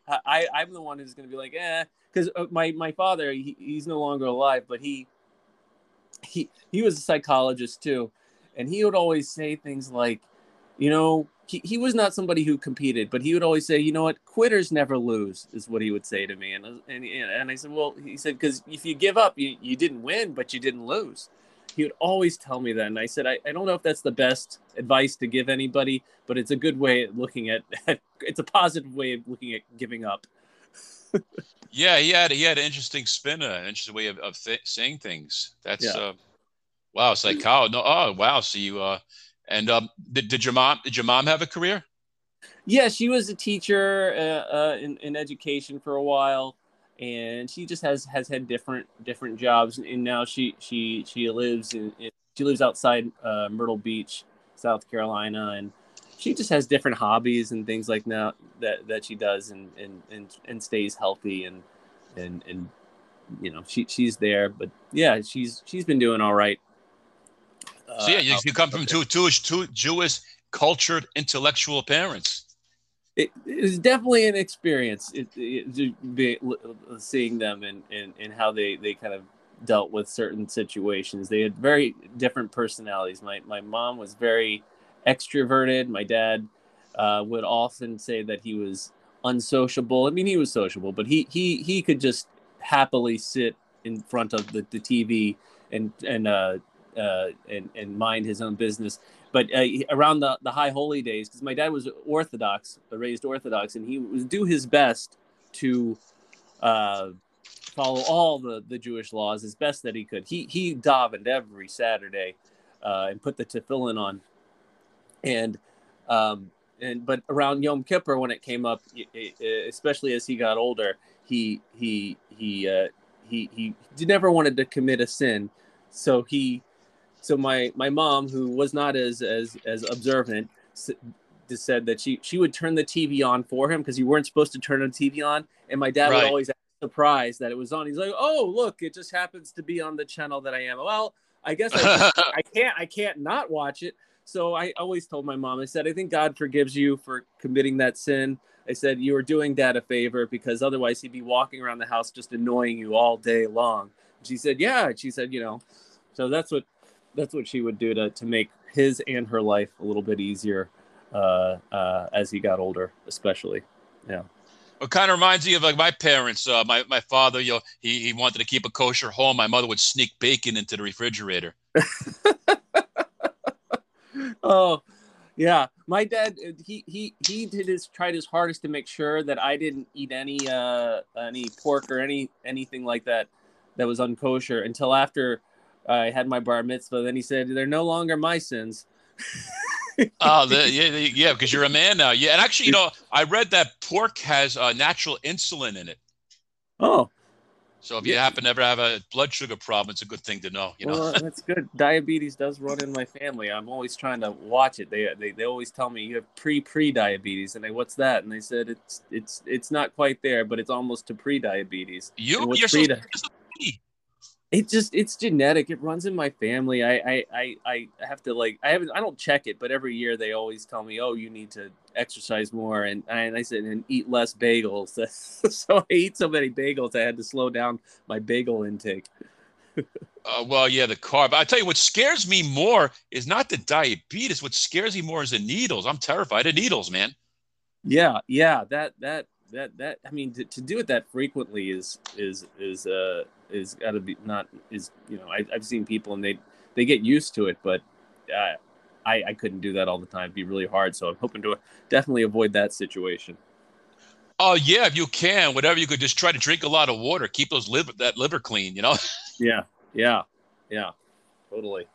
I, I, I'm the one who's going to be like, eh, because uh, my my father, he, he's no longer alive, but he, he, he was a psychologist too, and he would always say things like, you know, he, he was not somebody who competed, but he would always say, you know what, quitters never lose, is what he would say to me, and and and I said, well, he said, because if you give up, you you didn't win, but you didn't lose. He would always tell me that and i said I, I don't know if that's the best advice to give anybody but it's a good way of looking at, it's a positive way of looking at giving up yeah he had he had an interesting spin an interesting way of, of th- saying things that's yeah. uh wow psychology no oh wow so you uh and um did, did your mom did your mom have a career yeah she was a teacher uh, uh in, in education for a while and she just has has had different different jobs and now she she she lives in, in she lives outside uh, Myrtle Beach, South Carolina, and she just has different hobbies and things like that that that she does and and and, and stays healthy and and and you know she she's there but yeah she's she's been doing all right uh, so yeah you, you come from two two two jewish cultured intellectual parents it, it was definitely an experience it, it, be, seeing them and, and, and how they, they kind of dealt with certain situations. They had very different personalities. My, my mom was very extroverted. My dad uh, would often say that he was unsociable. I mean, he was sociable, but he, he, he could just happily sit in front of the, the TV and, and, uh, uh, and, and mind his own business but uh, around the, the high holy days because my dad was orthodox raised orthodox and he would do his best to uh, follow all the, the jewish laws as best that he could he he davened every saturday uh, and put the tefillin on and um, and but around yom kippur when it came up especially as he got older he he he uh, he he never wanted to commit a sin so he so my my mom who was not as as as observant just said that she she would turn the TV on for him because you weren't supposed to turn the TV on, and my dad right. would always surprised that it was on. He's like, "Oh, look, it just happens to be on the channel that I am." Well, I guess I, I can't I can't not watch it. So I always told my mom, I said, I think God forgives you for committing that sin. I said you were doing dad a favor because otherwise he'd be walking around the house just annoying you all day long. she said, Yeah. She said, you know, so that's what that's what she would do to to make his and her life a little bit easier uh, uh, as he got older, especially. Yeah. It kind of reminds me of like my parents. Uh, my my father, you know, he he wanted to keep a kosher home. My mother would sneak bacon into the refrigerator. oh, yeah. My dad, he he he did his tried his hardest to make sure that I didn't eat any uh any pork or any anything like that that was unkosher until after I had my bar mitzvah. Then he said, "They're no longer my sins." oh, the, yeah, yeah, because you're a man now. Yeah, and actually, you know, I read that pork has uh, natural insulin in it. Oh. So if you happen to ever have a blood sugar problem, it's a good thing to know. You know, well, that's good. Diabetes does run in my family. I'm always trying to watch it. They they, they always tell me you have pre pre diabetes, and I what's that? And they said it's it's it's not quite there, but it's almost to pre diabetes. You you're so, it just it's genetic. It runs in my family. I, I i i have to like i haven't i don't check it but every year they always tell me oh you need to exercise more and and i said and eat less bagels. So i eat so many bagels i had to slow down my bagel intake. Uh, well yeah the carb i tell you what scares me more is not the diabetes. What scares me more is the needles. I'm terrified of needles man. Yeah yeah that that that that i mean to, to do it that frequently is is is uh is got to be not is you know I, have seen people and they they get used to it, but uh, I I couldn't do that all the time. It'd be really hard. So I'm hoping to definitely avoid that situation. Oh yeah, if you can, whatever you could just try to drink a lot of water, keep those liver that liver clean. You know. yeah, yeah, yeah, totally.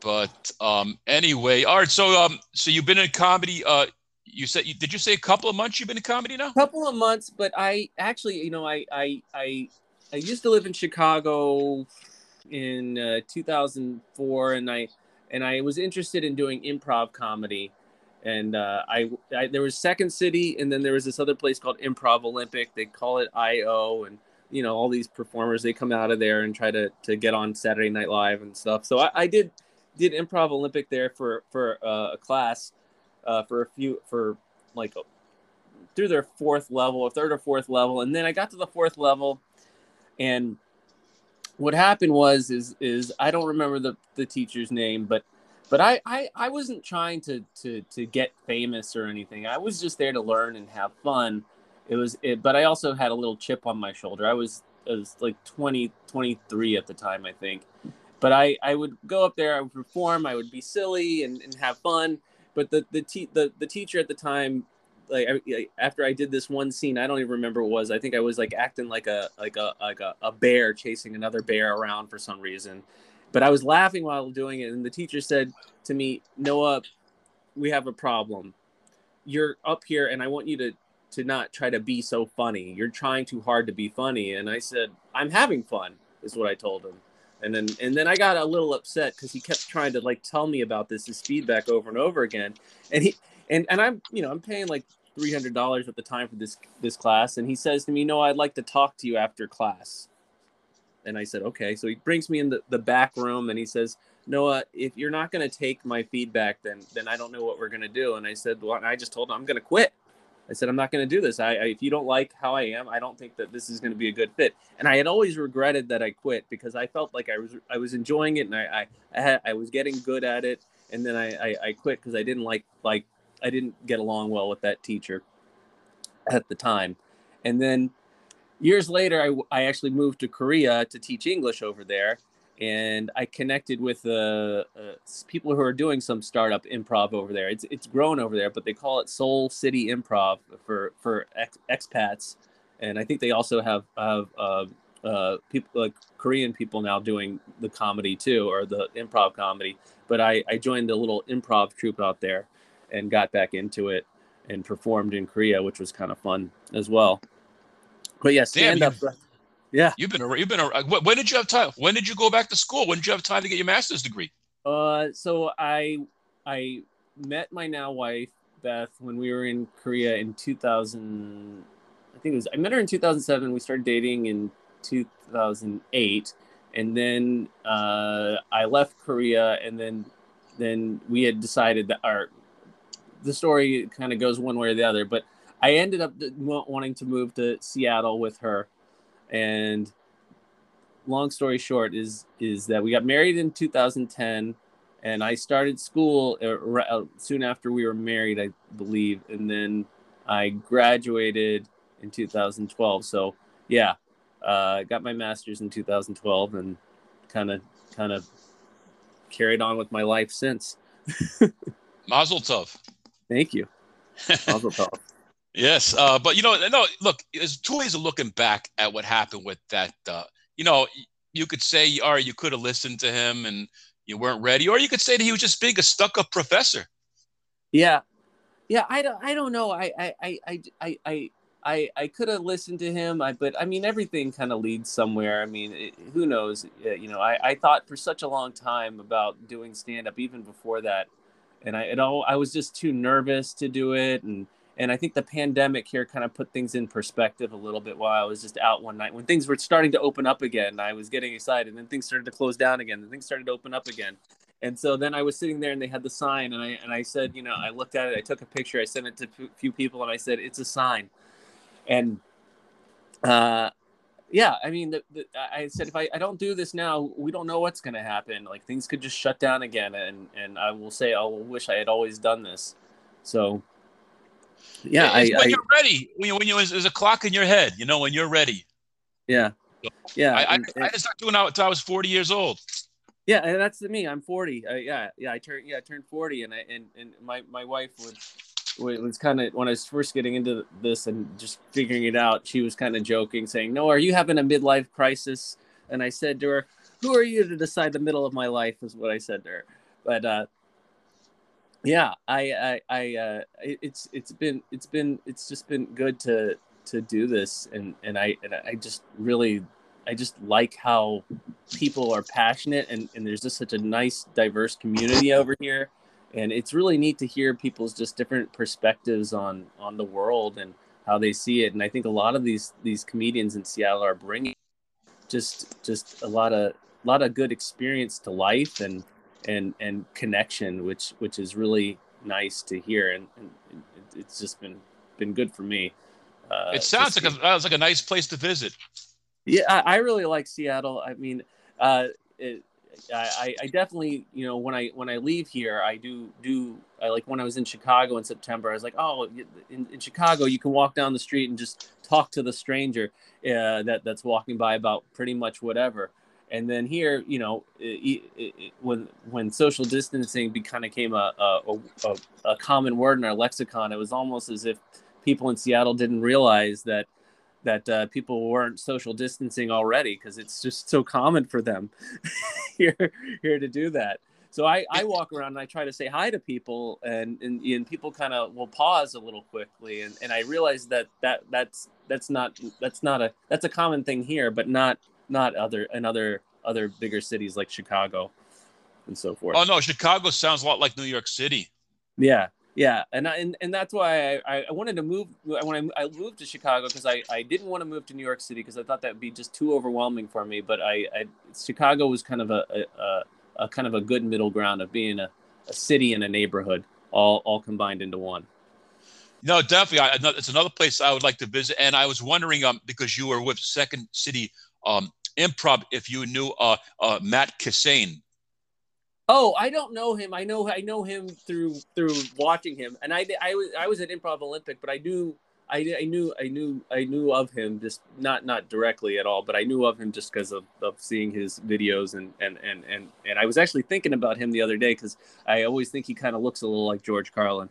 But um, anyway, all right. So um, so you've been in comedy. Uh, you said did you say a couple of months you've been in comedy now? A couple of months, but I actually, you know, I I I I used to live in Chicago in uh, 2004, and I and I was interested in doing improv comedy. And uh, I, I, there was Second City, and then there was this other place called Improv Olympic. They call it IO, and you know all these performers they come out of there and try to to get on Saturday Night Live and stuff. So I, I did did improv Olympic there for for uh, a class uh, for a few for like through their fourth level or third or fourth level, and then I got to the fourth level, and what happened was is is I don't remember the the teacher's name, but but I, I I wasn't trying to to to get famous or anything. I was just there to learn and have fun. It was it, but I also had a little chip on my shoulder. I was I was like 20 23 at the time, I think. But I I would go up there, I would perform, I would be silly and, and have fun. But the the, te- the the teacher at the time like I, after I did this one scene, I don't even remember what it was. I think I was like acting like a like a like a, a bear chasing another bear around for some reason. But I was laughing while doing it, and the teacher said to me, "Noah, we have a problem. You're up here, and I want you to to not try to be so funny. You're trying too hard to be funny." And I said, "I'm having fun," is what I told him. And then and then I got a little upset because he kept trying to like tell me about this his feedback over and over again, and he and and I'm you know I'm paying like three hundred dollars at the time for this this class, and he says to me, "No, I'd like to talk to you after class." And I said, "Okay." So he brings me in the, the back room, and he says, "Noah, if you're not going to take my feedback, then then I don't know what we're going to do." And I said, "Well," I just told him I'm going to quit. I said, "I'm not going to do this. I, I if you don't like how I am, I don't think that this is going to be a good fit." And I had always regretted that I quit because I felt like I was I was enjoying it, and I I I, had, I was getting good at it and then I, I, I quit because I didn't like like I didn't get along well with that teacher at the time. And then years later, I, I actually moved to Korea to teach English over there. And I connected with uh, uh, people who are doing some startup improv over there. It's, it's grown over there, but they call it Seoul City Improv for, for ex- expats. And I think they also have, have uh, uh, people like Korean people now doing the comedy too, or the improv comedy. But I, I joined a little improv troupe out there and got back into it and performed in Korea, which was kind of fun as well. But yeah, stand Damn, up. Yeah, you've been you've been a, when did you have time? When did you go back to school? When did you have time to get your master's degree? Uh, so I I met my now wife Beth when we were in Korea in 2000. I think it was I met her in 2007. We started dating in 2008, and then uh, I left Korea, and then then we had decided that our the story kind of goes one way or the other. But I ended up wanting to move to Seattle with her, and long story short is is that we got married in 2010, and I started school uh, soon after we were married, I believe, and then I graduated in 2012. So yeah, uh, got my master's in 2012, and kind of kind of carried on with my life since. Mazel tov. Thank you. yes, uh, but you know, no. Look, there's two ways of looking back at what happened with that. Uh, you know, you could say, or you could have listened to him and you weren't ready, or you could say that he was just being a stuck-up professor. Yeah, yeah. I don't. I don't know. I. I. I. I. I I, I could have listened to him, I, but I mean, everything kind of leads somewhere. I mean, it, who knows? You know, I, I thought for such a long time about doing stand up, even before that and I it all I was just too nervous to do it and and I think the pandemic here kind of put things in perspective a little bit while I was just out one night when things were starting to open up again. I was getting excited, and then things started to close down again, and things started to open up again. And so then I was sitting there, and they had the sign, and I and I said, you know, I looked at it, I took a picture, I sent it to a few people, and I said, it's a sign. And uh, yeah, I mean, the, the, I said if I, I don't do this now, we don't know what's going to happen. Like things could just shut down again, and and I will say I will wish I had always done this. So, yeah, I, when I, you're ready, when you when you there's a clock in your head, you know when you're ready. Yeah, yeah. I and, I, I started doing that until I was 40 years old. Yeah, and that's me. I'm 40. Uh, yeah, yeah. I turned yeah I turned 40, and I and and my my wife would it was kind of when I was first getting into this and just figuring it out. She was kind of joking, saying, "No, are you having a midlife crisis?" And I said to her, "Who are you to decide the middle of my life?" Is what I said to her. But uh, yeah, I, I, I uh, it's it's been it's been it's just been good to to do this, and and I and I just really I just like how people are passionate, and and there's just such a nice diverse community over here and it's really neat to hear people's just different perspectives on on the world and how they see it and i think a lot of these these comedians in seattle are bringing just just a lot of a lot of good experience to life and and and connection, which which is really nice to hear, and, and it's just been been good for me. Uh, it sounds like a, sounds like a nice place to visit. Yeah, I, I really like Seattle. I mean, uh, it, I, I definitely, you know, when I when I leave here, I do do I like when I was in Chicago in September. I was like, oh, in, in Chicago, you can walk down the street and just talk to the stranger uh, that that's walking by about pretty much whatever. And then here, you know, it, it, it, when when social distancing kind of came a, a, a, a common word in our lexicon, it was almost as if people in Seattle didn't realize that that uh, people weren't social distancing already because it's just so common for them here here to do that. So I, I walk around and I try to say hi to people and and, and people kind of will pause a little quickly and, and I realize that, that that's that's not that's not a that's a common thing here but not not other in other other bigger cities like Chicago and so forth. Oh no, Chicago sounds a lot like New York City. Yeah, yeah, and I, and and that's why I, I wanted to move when I, I moved to Chicago because I, I didn't want to move to New York City because I thought that would be just too overwhelming for me. But I, I Chicago was kind of a, a, a kind of a good middle ground of being a, a city and a neighborhood all all combined into one. No, definitely. I, it's another place I would like to visit, and I was wondering um because you were with Second City um Improv if you knew uh, uh Matt Kissane. Oh, I don't know him. I know I know him through through watching him, and I I was I was at Improv Olympic, but I knew I, I knew I knew I knew of him just not not directly at all, but I knew of him just because of, of seeing his videos and and and and and I was actually thinking about him the other day because I always think he kind of looks a little like George Carlin.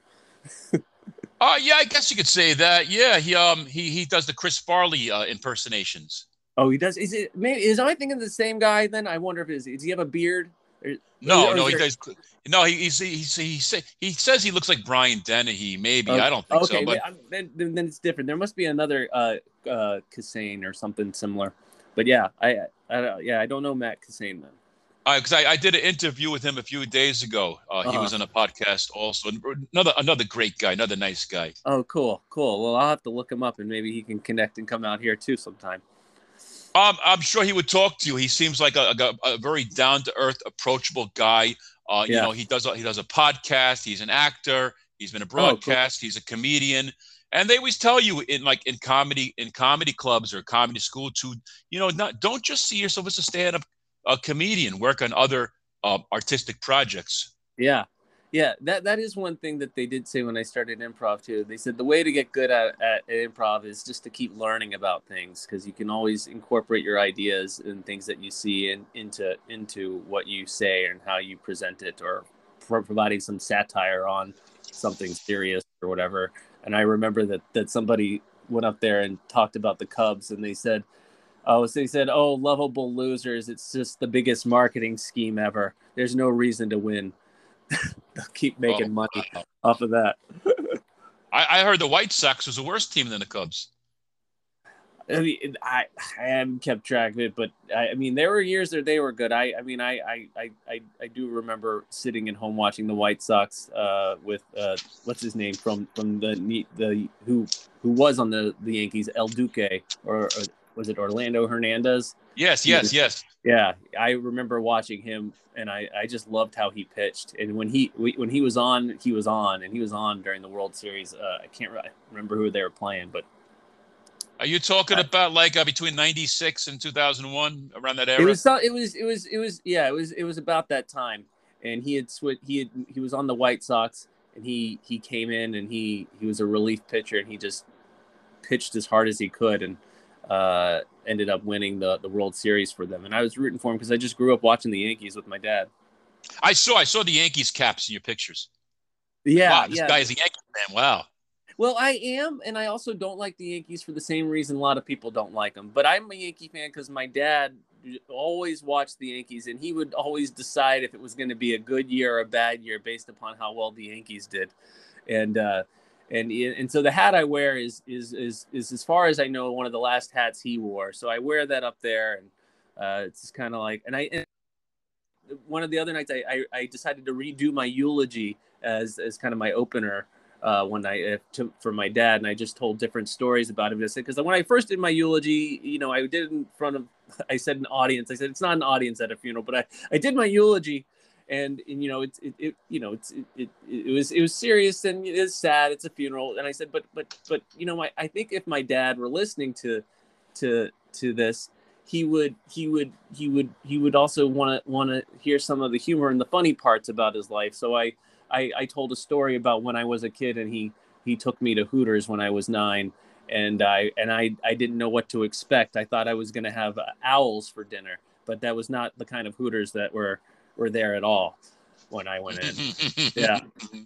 uh yeah, I guess you could say that. Yeah, he um he he does the Chris Farley uh, impersonations. Oh, he does. Is it maybe is I thinking the same guy? Then I wonder if is does he have a beard? No, no, he does. No, he he's, he's, he say, he says he looks like Brian Dennehy. Maybe okay. I don't think okay, so. But then, then it's different. There must be another uh uh Kissane or something similar. But yeah, I, I yeah I don't know Matt Kissane then. Because I, I did an interview with him a few days ago. Uh, uh-huh. He was on a podcast also. Another another great guy, another nice guy. Oh, cool, cool. Well, I'll have to look him up and maybe he can connect and come out here too sometime. Um, I'm sure he would talk to you. He seems like a, a, a very down to earth, approachable guy. Uh, yeah. You know, he does a, he does a podcast. He's an actor. He's been a broadcast. Oh, cool. He's a comedian. And they always tell you in like in comedy in comedy clubs or comedy school to you know not don't just see yourself as a stand up a comedian. Work on other uh, artistic projects. Yeah, yeah, that that is one thing that they did say when I started improv too. They said the way to get good at, at, improv is just to keep learning about things because you can always incorporate your ideas and things that you see in, into into what you say and how you present it, or providing some satire on something serious or whatever. And I remember that that somebody went up there and talked about the Cubs, and they said, uh, "Oh, so they said, oh, lovable losers. It's just the biggest marketing scheme ever. There's no reason to win." they'll keep making oh, money wow. off of that. I, I, heard the White Sox was a worse team than the Cubs. I mean, I, I haven't kept track of it, but I, I, mean, there were years that they were good. I, I mean, I, I, I, I do remember sitting at home watching the White Sox uh, with uh, what's his name from from the the who who was on the the Yankees, El Duque, or, or was it Orlando Hernandez? Yes, yes, yes. Yeah, I remember watching him, and I, I just loved how he pitched. And when he when he was on, he was on, and he was on during the World Series. Uh, I can't remember who they were playing, but are you talking about like uh, between '96 and 2001, around that era? It was. It was. It was. It was. Yeah. It was. It was about that time. And he had switched. He had. He was on the White Sox, and he he came in and he he was a relief pitcher, and he just pitched as hard as he could, and uh, ended up winning the the World Series for them. And I was rooting for him because I just grew up watching the Yankees with my dad. I saw I saw the Yankees caps in your pictures. Yeah, wow, this yeah. guy is a Yankee fan. Wow. Well, I am, and I also don't like the Yankees for the same reason a lot of people don't like them. But I'm a Yankee fan because my dad always watched the Yankees, and he would always decide if it was going to be a good year or a bad year based upon how well the Yankees did. And uh, and and so the hat I wear is is is is as far as I know one of the last hats he wore. So I wear that up there, and uh, it's kind of like and I. And one of the other nights, I, I, I decided to redo my eulogy as as kind of my opener uh, one night uh, to, for my dad, and I just told different stories about him. Because when I first did my eulogy, you know, I did it in front of, I said an audience. I said it's not an audience at a funeral, but I, I did my eulogy, and, and you know it's it, it you know it's it, it, it was it was serious and it is sad. It's a funeral. And i said but but but you know I, I think if my dad were listening to to to this he would he would he would he would also want to want to hear some of the humor and the funny parts about his life. So I, I i told a story about when i was a kid and he he took me to hooters when i was nine. And i and i i didn't know what to expect. I thought i was going to have uh, owls for dinner but that was not the kind of hooters that were were there at all when I went in. yeah,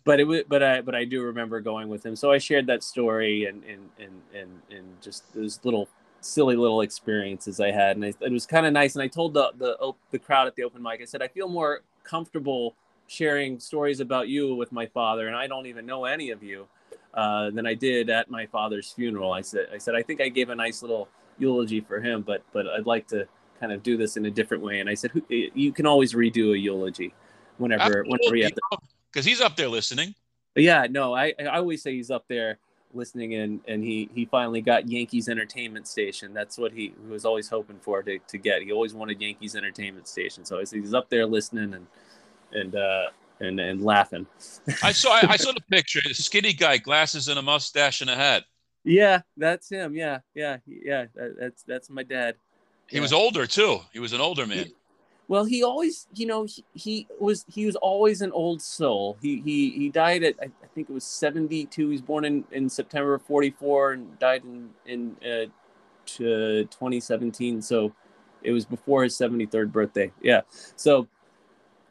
but it was, but I, but I do remember going with him. So I shared that story and and and and, and just those little silly little experiences I had, and I, it was kind of nice. And I told the the the crowd at the open mic, I said I feel more comfortable sharing stories about you with my father, and I don't even know any of you, uh, than I did at my father's funeral. I said I said I think I gave a nice little eulogy for him, but but I'd like to kind of do this in a different way. And I said, you can always redo a eulogy whenever, Absolutely. whenever you have to. Because he's up there listening. Yeah, no, I, I always say he's up there listening and and he he finally got Yankees Entertainment Station. That's what he, he was always hoping for to, to get. He always wanted Yankees Entertainment Station. So he's up there listening and and uh and and laughing. I saw I, I saw the picture. A skinny guy, glasses and a mustache and a hat. Yeah, that's him. Yeah, yeah, yeah. That, that's that's my dad. He yeah. was older too. He was an older man. He, well, he always, you know, he, he, was he was always an old soul. He he he died at I, I think it was seventy two. He was born in in September of forty four and died in in uh, twenty seventeen. So it was before his seventy third birthday. Yeah. So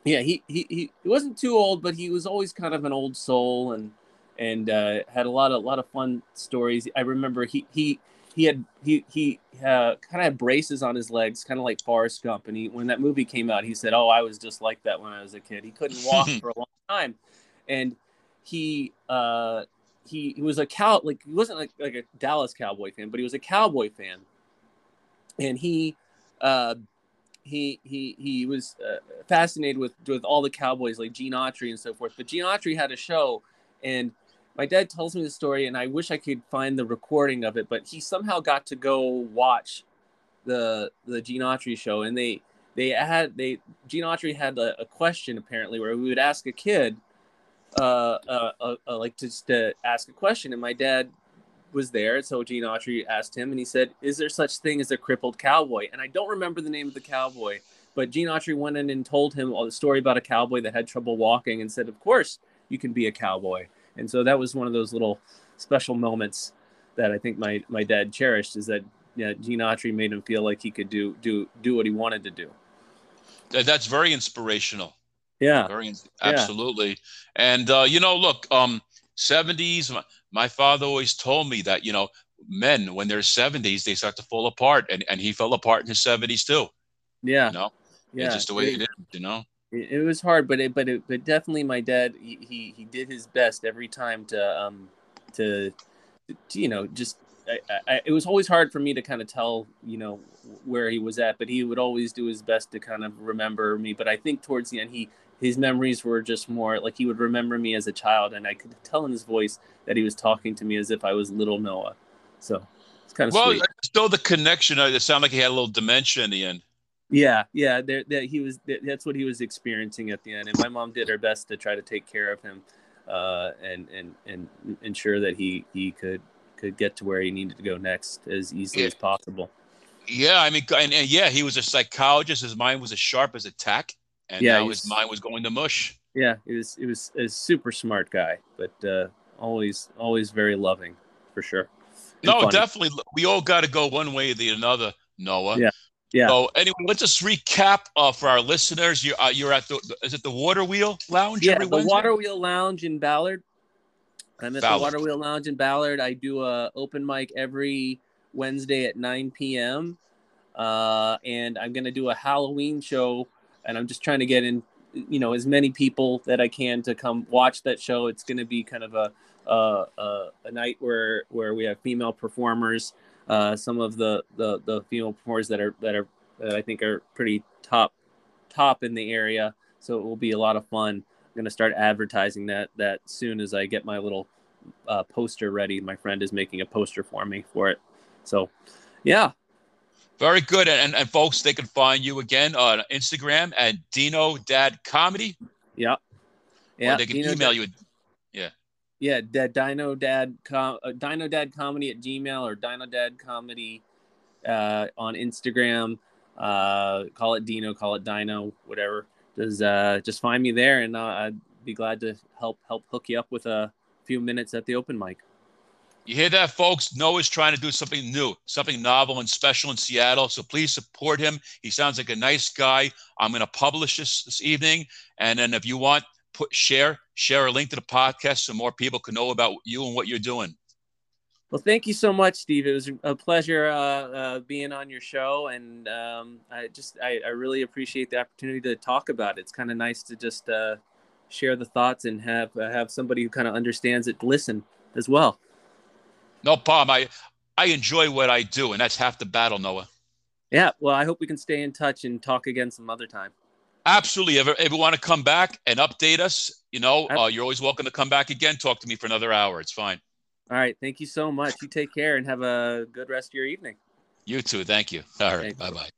yeah, he, he he he wasn't too old, but he was always kind of an old soul and and uh, had a lot of a lot of fun stories. I remember he he he had he he uh, kind of had braces on his legs, kind of like Forrest Gump. And he, when that movie came out, he said, "Oh, I was just like that when I was a kid. He couldn't walk for a long time, and he uh, he he was a cow like he wasn't like like a Dallas Cowboy fan, but he was a Cowboy fan, and he." Uh, he he he was uh, fascinated with with all the cowboys like Gene Autry and so forth. But Gene Autry had a show, and my dad tells me the story, and I wish I could find the recording of it, but he somehow got to go watch the the Gene Autry show, and they they had they Gene Autry had a, a question apparently where we would ask a kid, uh, uh, uh, uh like just to ask a question, and my dad was there, so Gene Autry asked him, and he said, "Is there such thing as a crippled cowboy?" And I don't remember the name of the cowboy, but Gene Autry went in and told him all the story about a cowboy that had trouble walking, and said, "Of course you can be a cowboy." And so that was one of those little special moments that I think my my dad cherished is that yeah, Gene Autry made him feel like he could do do do what he wanted to do. That's very inspirational. Yeah, very absolutely. Yeah. And uh, you know, look, um, seventies. My, my father always told me that you know, men when they're seventies, they start to fall apart, and and he fell apart in his seventies too. Yeah. You know? Yeah. It's just the way it is. You know it, it was hard, but it, but it, but definitely my dad he, he, he did his best every time to um to, to you know just I, I, it was always hard for me to kind of tell you know where he was at, but he would always do his best to kind of remember me. But I think towards the end he his memories were just more like he would remember me as a child, and I could tell in his voice that he was talking to me as if I was little Noah. So it's kind of well, sweet. still the connection. It sounded like he had a little dementia in the end. Yeah, yeah, there, there, he was. That's what he was experiencing at the end, and my mom did her best to try to take care of him, uh, and and and ensure that he he could could get to where he needed to go next as easily yeah. as possible. Yeah, I mean, and, and, yeah, he was a psychologist. His mind was as sharp as a tack, and yeah, now his mind was going to mush. Yeah, he was. He was a super smart guy, but uh, always always very loving, for sure. And no, funny. definitely. We all got to go one way or the another, Noah. Yeah. Yeah. So anyway, let's just recap uh, for our listeners. You're uh, you're at the is it the Water Wheel Lounge? Yeah, the Wednesday? Water Wheel Lounge in Ballard. I'm at Ballard. the Water Wheel Lounge in Ballard. I do a open mic every Wednesday at 9 p.m. Uh, and I'm gonna do a Halloween show, and I'm just trying to get in, you know, as many people that I can to come watch that show. It's gonna be kind of a a, a, a night where where we have female performers uh, some of the, the the female performers that are that are that I think are pretty top top in the area. So it will be a lot of fun. I'm gonna start advertising that that soon as I get my little uh, poster ready. My friend is making a poster for me for it. So, yeah. Very good. And, and folks, they can find you again on Instagram at Dino Dad Comedy. Yeah. Yeah. Or they can Dino email Dad- you. Yeah, Dad, Dino Dad, com, uh, Dino Dad Comedy at Gmail or Dino Dad Comedy uh, on Instagram. Uh, call it Dino, call it Dino, whatever. Just uh, just find me there, and uh, I'd be glad to help help hook you up with a few minutes at the open mic. You hear that, folks? Noah's trying to do something new, something novel and special in Seattle. So please support him. He sounds like a nice guy. I'm going to publish this this evening, and then if you want, put share share a link to the podcast so more people can know about you and what you're doing. Well, thank you so much, Steve. It was a pleasure uh, uh, being on your show, and um, I just I, I really appreciate the opportunity to talk about it. It's kind of nice to just uh, share the thoughts and have uh, have somebody who kind of understands it listen as well. No problem. I I enjoy what I do, and that's half the battle, Noah. Yeah. Well, I hope we can stay in touch and talk again some other time. Absolutely. Ever ever want to come back and update us? You know, uh, you're always welcome to come back again. Talk to me for another hour. It's fine. All right. Thank you so much. You take care and have a good rest of your evening. You too. Thank you. All right. Bye bye.